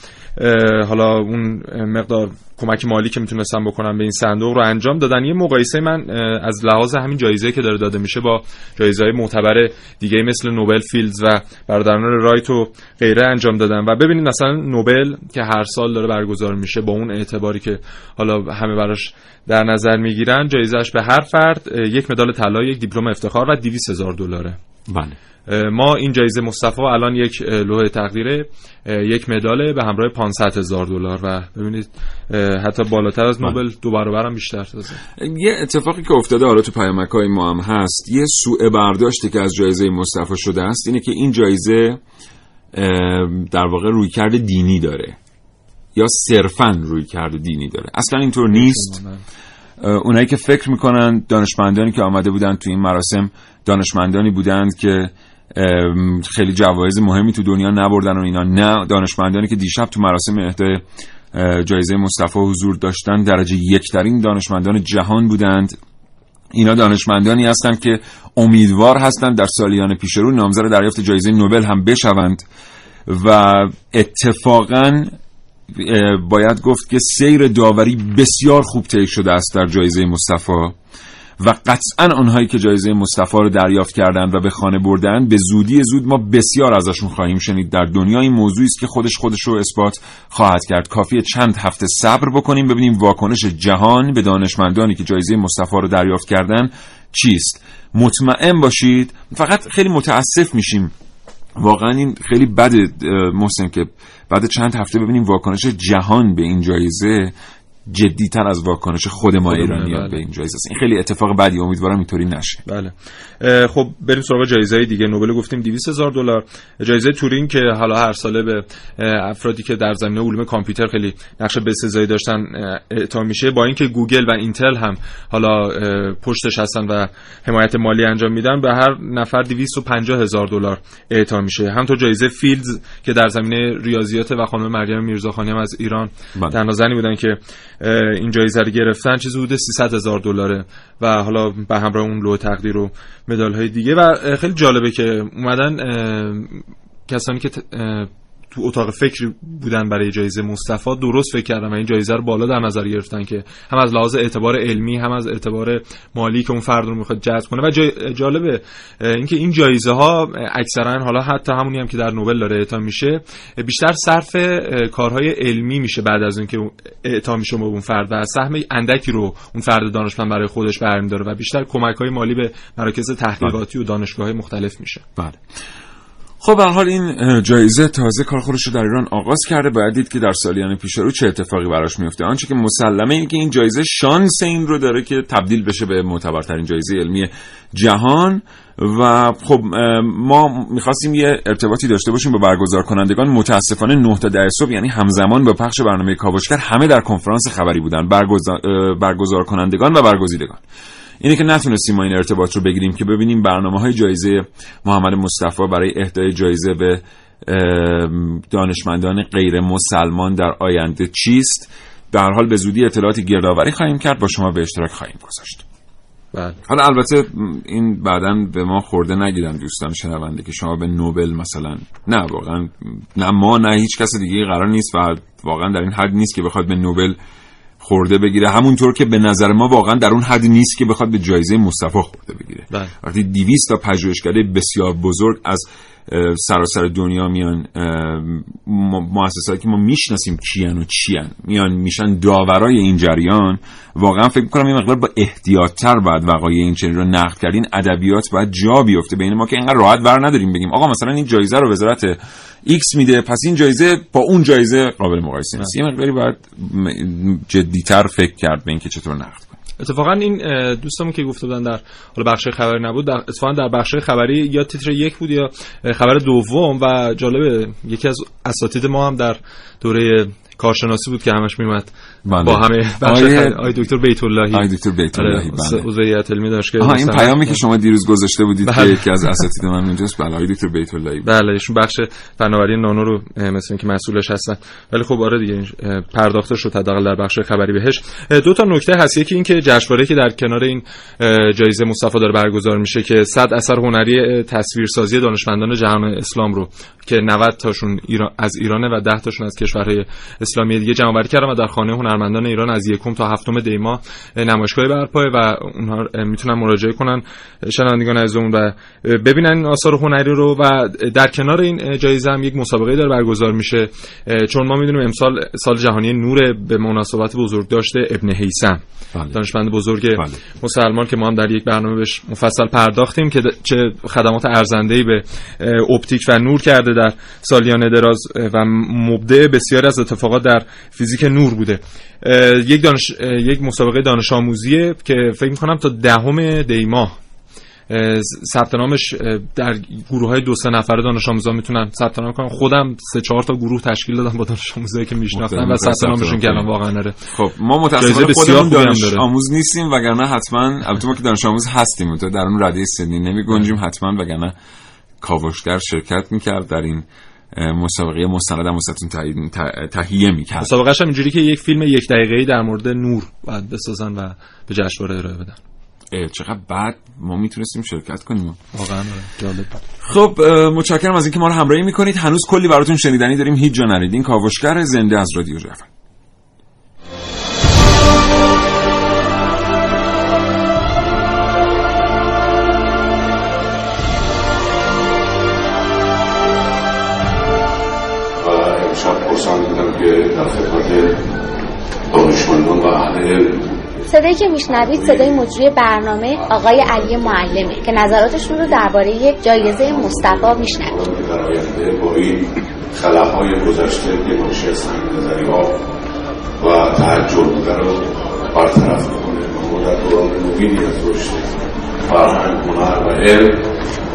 حالا اون مقدار کمک مالی که می‌تونستن بکنن به این صندوق رو انجام دادن. یه مقایسه من از لحاظ همین جایزه که داره داده میشه با جایزه معتبر دیگه مثل نوبل فیلدز و برادران رایت و غیره انجام دادن. و ببینید مثلا نوبل که هر سال داره برگزار میشه با اون اعتباری که حالا همه براش در نظر می‌گیرن جایزش به هر فرد یک مدال طلا یک دیپلم افتخار و 200 هزار دلاره. بله. ما این جایزه مصطفی الان یک لوح تقدیره یک مدال به همراه 500 هزار دلار و ببینید حتی بالاتر از نوبل دو برابر هم بیشتر تازه یه اتفاقی که افتاده حالا تو پیامک های ما هم هست یه سوء برداشتی که از جایزه مصطفی شده است اینه که این جایزه در واقع رویکرد دینی داره. یا صرفا رویکرد دینی داره. اصلا اینطور نیست. اونایی که فکر می‌کنن دانشمندانی که آمده بودن تو این مراسم دانشمندانی بودند که خیلی جوایز مهمی تو دنیا نبردن و اینا. نه دانشمندانی که دیشب تو مراسم اهدای جایزه مصطفی حضور داشتن درجه یکترین دانشمندان جهان بودند. اینا دانشمندانی هستند که امیدوار هستند در سالیان پیش رو نامزد دریافت جایزه نوبل هم بشوند. و اتفاقا باید گفت که سیر داوری بسیار خوب طی شده است در جایزه مصطفی. و قطعا آنهایی که جایزه مصطفی رو دریافت کردند و به خانه بردن به زودی زود ما بسیار ازشون خواهیم شنید. در دنیا این موضوعی است که خودش خودش رو اثبات خواهد کرد. کافیه چند هفته صبر بکنیم ببینیم واکنش جهان به دانشمندانی که جایزه مصطفی رو دریافت کردن چیست. مطمئن باشید فقط خیلی متاسف میشیم. واقعا این خیلی بده محسن که بعد چند هفته ببینیم واکنش جهان به این جایزه جدیتر از واکنش خود ما ایرانی بله. به این جایزه است. این خیلی اتفاق بدی امیدوارم اینطوری نشه. بله. خب بریم سراغ جایزه دیگه. نوبل گفتیم 200 هزار دلار. جایزه تورین که حالا هر ساله به افرادی که در زمینه علوم کامپیوتر خیلی نقش بسزایی داشتن اعطا میشه. با اینکه گوگل و اینتل هم حالا پشتش هستن و حمایت مالی انجام میدن به هر نفر 250 هزار دلار اعطا میشه. همونطور جایزه فیلدز که در زمینه ریاضیات و خانم مریم میرزاخانی هم از ایران بله. بودن که این جایزه رو گرفتن. چیزی حدود 300 هزار دلاره. و حالا به همراه اون لوح تقدیر و مدال های دیگه. و خیلی جالبه که اومدن کسانی که تو اتاق فکری بودن برای جایزه مصطفی درست فکر کردن و این جایزه رو بالا در نظر گرفتن که هم از لحاظ اعتبار علمی هم از اعتبار مالی که اون فرد رو می‌خواد جذب کنه. و جالبه اینکه این جایزه ها اکثرا حالا حتی همونی هم که در نوبل داره اعطا میشه بیشتر صرف کارهای علمی میشه بعد از اینکه اعطا میشه به اون فرد و سهم اندکی رو اون فرد دانشمند برای خودش برمیداره و بیشتر کمک های مالی به مراکز تحقیقاتی و دانشگاه مختلف میشه. بله. خب به حال این جایزه تازه کار خودش رو در ایران آغاز کرده. باید دید که در سالیان پیش رو چه اتفاقی براش میفته. آنچه که مسلمه اینه که این جایزه شانس این رو داره که تبدیل بشه به معتبرترین جایزه علمی جهان. و خب ما می‌خواستیم یه ارتباطی داشته باشیم با برگزار کنندگان. متاسفانه 9 تا 10 صبح یعنی همزمان با پخش برنامه کاوشگر همه در کنفرانس خبری بودن. برگزار, برگزار کنندگان و برگزیدگان. اینه که نتونستیم ما این ارتباط رو بگیریم که ببینیم برنامه های جایزه محمد مصطفی برای اهدای جایزه به دانشمندان غیر مسلمان در آینده چیست؟ در حال به زودی اطلاعاتی گردآوری خواهیم کرد. با شما به اشتراک خواهیم گذاشت. بله. حالا البته این بعدا به ما خورده نگیرن دوستان شنونده که شما به نوبل مثلا نه واقعا نه ما نه هیچ کس دیگه قرار نیست و واقعا در این حد نیست که بخواد به نوبل خورده بگیره همونطور که به نظر ما واقعا در اون حدی نیست که بخواد به جایزه مصطفی خورده بگیره بله. وقتی 200 تا پژوهشکده بسیار بزرگ از سراسر دنیا میان مؤسساتی که ما می‌شناسیم کیان و چیان. میان میشن داورای این جریان. واقعا فکر می‌کنم این مقدار با احتیاطتر باید وقایع این چنین رو نقد کرد این ادبیات باید جا بیفته. بین ما که اینقدر راحت ور نداریم بگیم آقا مثلا این جایزه رو وزارت ایکس میده پس این جایزه با اون جایزه قابل مقایسه نیست. یه مقداری باید جدیتر فکر کرد به اینکه چطور نقد اتفاقا این دوستمون که گفته بودن در حالا بخش خبری نبود در اتفاقا در بخش خبری یا تیتر یک بود یا خبر دوم و جالبه یکی از اساتید ما هم در دوره کارشناسی بود که همش میومد بله. با همه بچه آی دکتر بیت اللهی آی دکتر بیت اللهی بله. عضویت علمی داشت که این پیامی که شما دیروز گذاشته بودید بله. که یکی از اساتید من اونجاست بله آی دکتر بیت اللهی بله ایشون بخش فناوری نانو رو مثل اینکه مسئولش هستن. ولی خب آره دیگه پرداخته شد حداقل در بخش خبری بهش. دو تا نکته هست. یکی این که جشنواره که در کنار این جایزه مصطفی داره برگزار میشه که 100 اثر هنری تصویرسازی دانشمندان جهان اسلام رو که 90 تاشون ایران از ایرانه و 10 تاشون از کشورهای اسلامی دیگه جمع آوری کردن و در خانه هنرمندان ایران از یکم تا هفتم دی ماه نمایشگاهی برپای و اونها می‌تونن مراجعه کنن شنوندگان عزیزمون و ببینن این آثار هنری رو و در کنار این جایزه هم یک مسابقه داره برگزار میشه چون ما می‌دونیم امسال سال جهانی نور به مناسبت بزرگ داشته ابن هیثم بله. دانشمند بزرگ بله. مسلمان که ما هم در یک برنامه بهش مفصل پرداختیم که چه خدمات ارزنده به اپتیک و نور کرده در سالیان دراز و مبدع بسیار از اتفاقات در فیزیک نور بوده یک دانش یک مسابقه دانش آموزیه که فکر می‌کنم تا دهم دی ماه ثبت نامش در گروه های دو سه نفره دانش آموزا می‌تونن ثبت نام کنن. خودم سه چهار تا گروه تشکیل دادم با دانش آموزایی که میشناختن و ثبت نامشون کردن واقعا نره خب ما متأسفانه خودمون دانش آموز نیستیم وگرنه حتما البته ما که دانش آموز هستیم تو در اون رده سنی نمی گنجیم حتما وگرنه کاوشگر شرکت می‌کرد در این مسابقه مستند هم تهیه می‌کرد. مسابقه هم اینجوری که یک فیلم یک دقیقه‌ای در مورد نور باید بسازن و به جشنواره ارائه بدن. چقدر بعد ما می‌تونستیم شرکت کنیم. واقعا آره، جالب خب متشکرم از اینکه ما رو همراهی می‌کنید. هنوز کلی براتون شنیدنی داریم. هیچ جا نریدین کاوشگر زنده از رادیو جفن. صدایی که میشنوید صدای مجری برنامه آقای علی معلمه که نظراتشون رو درباره جایزه مصطفی میشنوید. در آینده با این خلاهای گذشته که از نظری ها و تحجر بوده رو برطرف کنه ما در دوران نوینی از رشد فرهنگ هنر و علم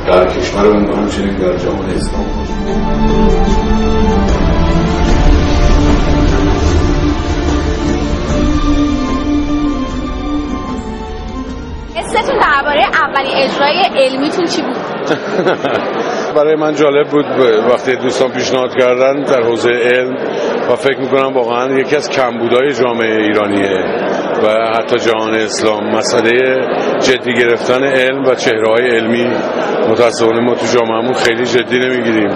در کشورمون و همچنین در جهان اسلام. حستون درباره اولین اجرای علمیتون چی بود؟ برای من جالب بود وقتی دوستان پیشنهاد کردن در حوزه علم و فکر می‌کنم واقعا یکی از کمبودهای جامعه ایرانیه و حتی جهان اسلام. مسئله جدی گرفتن علم و چهره های علمی متاسفانه ما تو جامعهمون خیلی جدی نمی‌گیریم.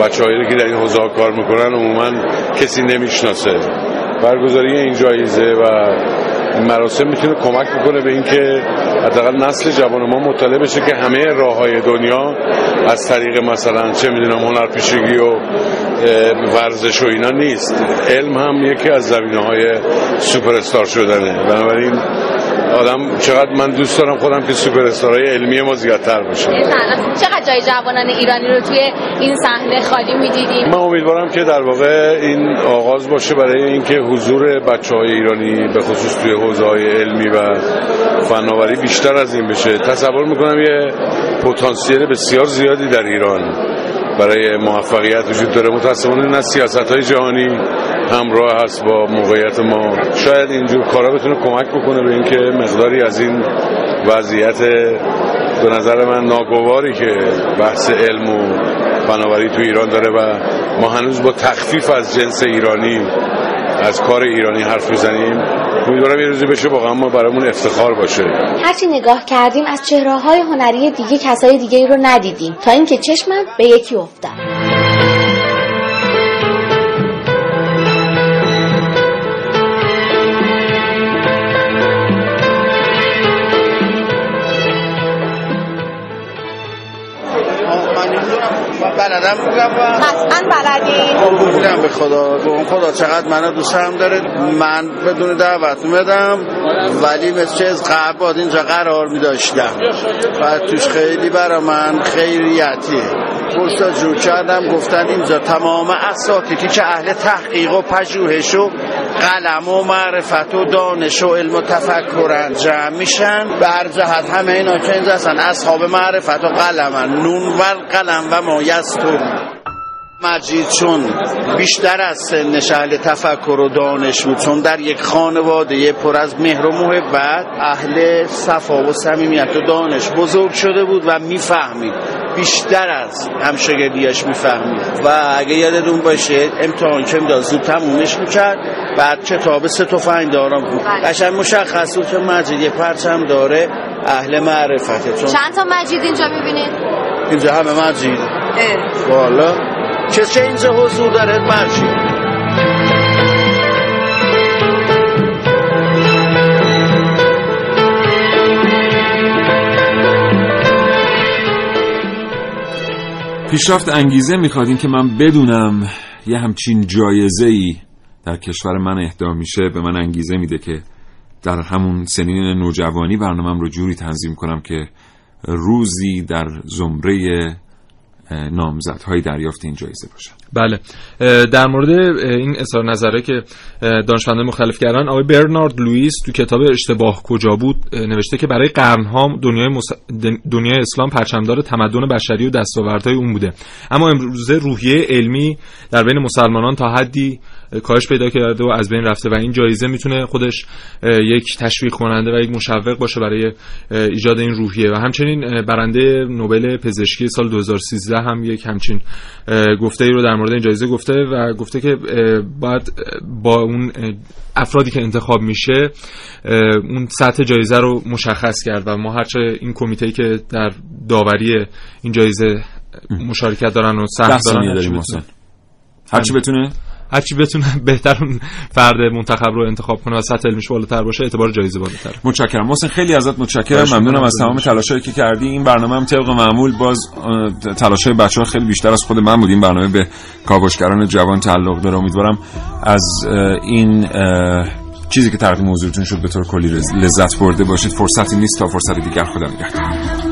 بچه هایی که در این حوزه کار می‌کنن عموما کسی نمی‌شناسه. برگزاری این جایزه و مراسم می‌تونه کمک بکنه به اینکه حداقل نسل جوان ما مطلع بشه که همه راه های دنیا از طریق مثلا چه می‌دونم هنرپیشگی و ورزش و اینا نیست. علم هم یکی از زمینه های سوپر استار شدنه. بنابراین آدم چقدر من دوست دارم خودم که سوپر استارای علمی ما زیادتر بشه چقدر جای جوانان ایرانی رو توی این صحنه خالی می‌دیدیم من امیدوارم که در واقع این آغاز باشه برای اینکه حضور بچه های ایرانی به خصوص توی حوزه های علمی و فناوری بیشتر از این بشه. تصور می‌کنم یه پتانسیل بسیار زیادی در ایران برای موفقیت وجود داره. متاسفانه نه سیاست های جهانی همراه هست با موقعیت ما. شاید اینجور کارا بتونه کمک بکنه به اینکه مقداری از این وضعیت به نظر من ناگواری که بحث علم و فناوری تو ایران داره و ما هنوز با تخفیف از جنس ایرانی از کار ایرانی حرف می‌زنیم امیدوارم یه روزی بشه واقعا ما برامون افتخار باشه. هرچی نگاه کردیم از چهره هنری دیگه کسای دیگه رو ندیدیم. تا اینکه چشمم به یکی افتاد بلدم بگم و قطعا بلدی. خب بودم به خدا. به خدا چقدر منو دوست هم داره. من بدون دعوت میدم. ولی مثل از قبل باد اینجا قرار می داشتم و توش خیلی برا من خیریتیه پرسا جور کردم گفتن اینجا تمام اساتیدی که اهل تحقیق و پژوهش و قلم و معرفت و دانش و علم و تفکرن جمع میشن به هر جهت همه اینا که اینجا هستن اصحاب معرفت و قلمن. نون و قلم و ما یستون مجید چون بیشتر از سنش اهل تفکر و دانش بود چون در یک خانواده پر از مهر و محبت اهل صفا و صمیمیت و دانش بزرگ شده بود و می‌فهمید. بیشتر از همشگردیاش می‌فهمید. و اگه یادتون باشه امتحان که امداد زود تمومش می‌کرد. بعد کتاب سه تفنگ دارم بود. قشنگ مشخص بود که مجید یه پرچم داره اهل معرفته. چون چند تا مجید اینجا می‌بینید؟ اینجا همه مجید. والا. کسی اینجا حضور داره مجید پیشرفت انگیزه می‌خواد که من بدونم یه همچین جایزه ای در کشور من اهدا میشه به من انگیزه میده که در همون سنین نوجوانی برنامهم رو جوری تنظیم کنم که روزی در زمره نامزدهای دریافت این جایزه باشن. بله. در مورد این اظهار نظره که دانشمندان مختلف کردن آقای برنارد لوئیس تو کتاب اشتباه کجا بود نوشته که برای قرنها دنیای, مس... دنیای اسلام پرچمدار تمدن بشری و دستاوردهای اون بوده. اما امروزه روحیه علمی در بین مسلمانان تا حدی کاهش پیدا کرده و از بین رفته و این جایزه می‌تونه خودش یک تشویق کننده و یک مشوق باشه برای ایجاد این روحیه. و همچنین برنده نوبل پزشکی سال 2013 هم یک همچین گفته ای رو در مورد این جایزه گفته و گفته که باید با اون افرادی که انتخاب میشه اون سطح جایزه رو مشخص کرد و ما هرچه این کمیته که در داوری این جایزه مشارکت دارن و سهم دارن هرچی بتونه؟ هرچی بتونه بهتر فرد منتخب رو انتخاب کنه و سطح علمیش بالاتر باشه اعتبار جایزه بالاتر. متشکرم. محسن خیلی ازت متشکرم. ممنونم از تمام تلاشایی که کردی. این برنامه هم طبق معمول باز تلاشای بچه‌ها خیلی بیشتر از خود من بود. این برنامه به کاوشگران جوان تعلق داره. امیدوارم از این چیزی که تقدیم حضورتون شد به طور کلی لذت برده باشید. فرصتی نیست تا فرصت دیگر خدا نگهدار.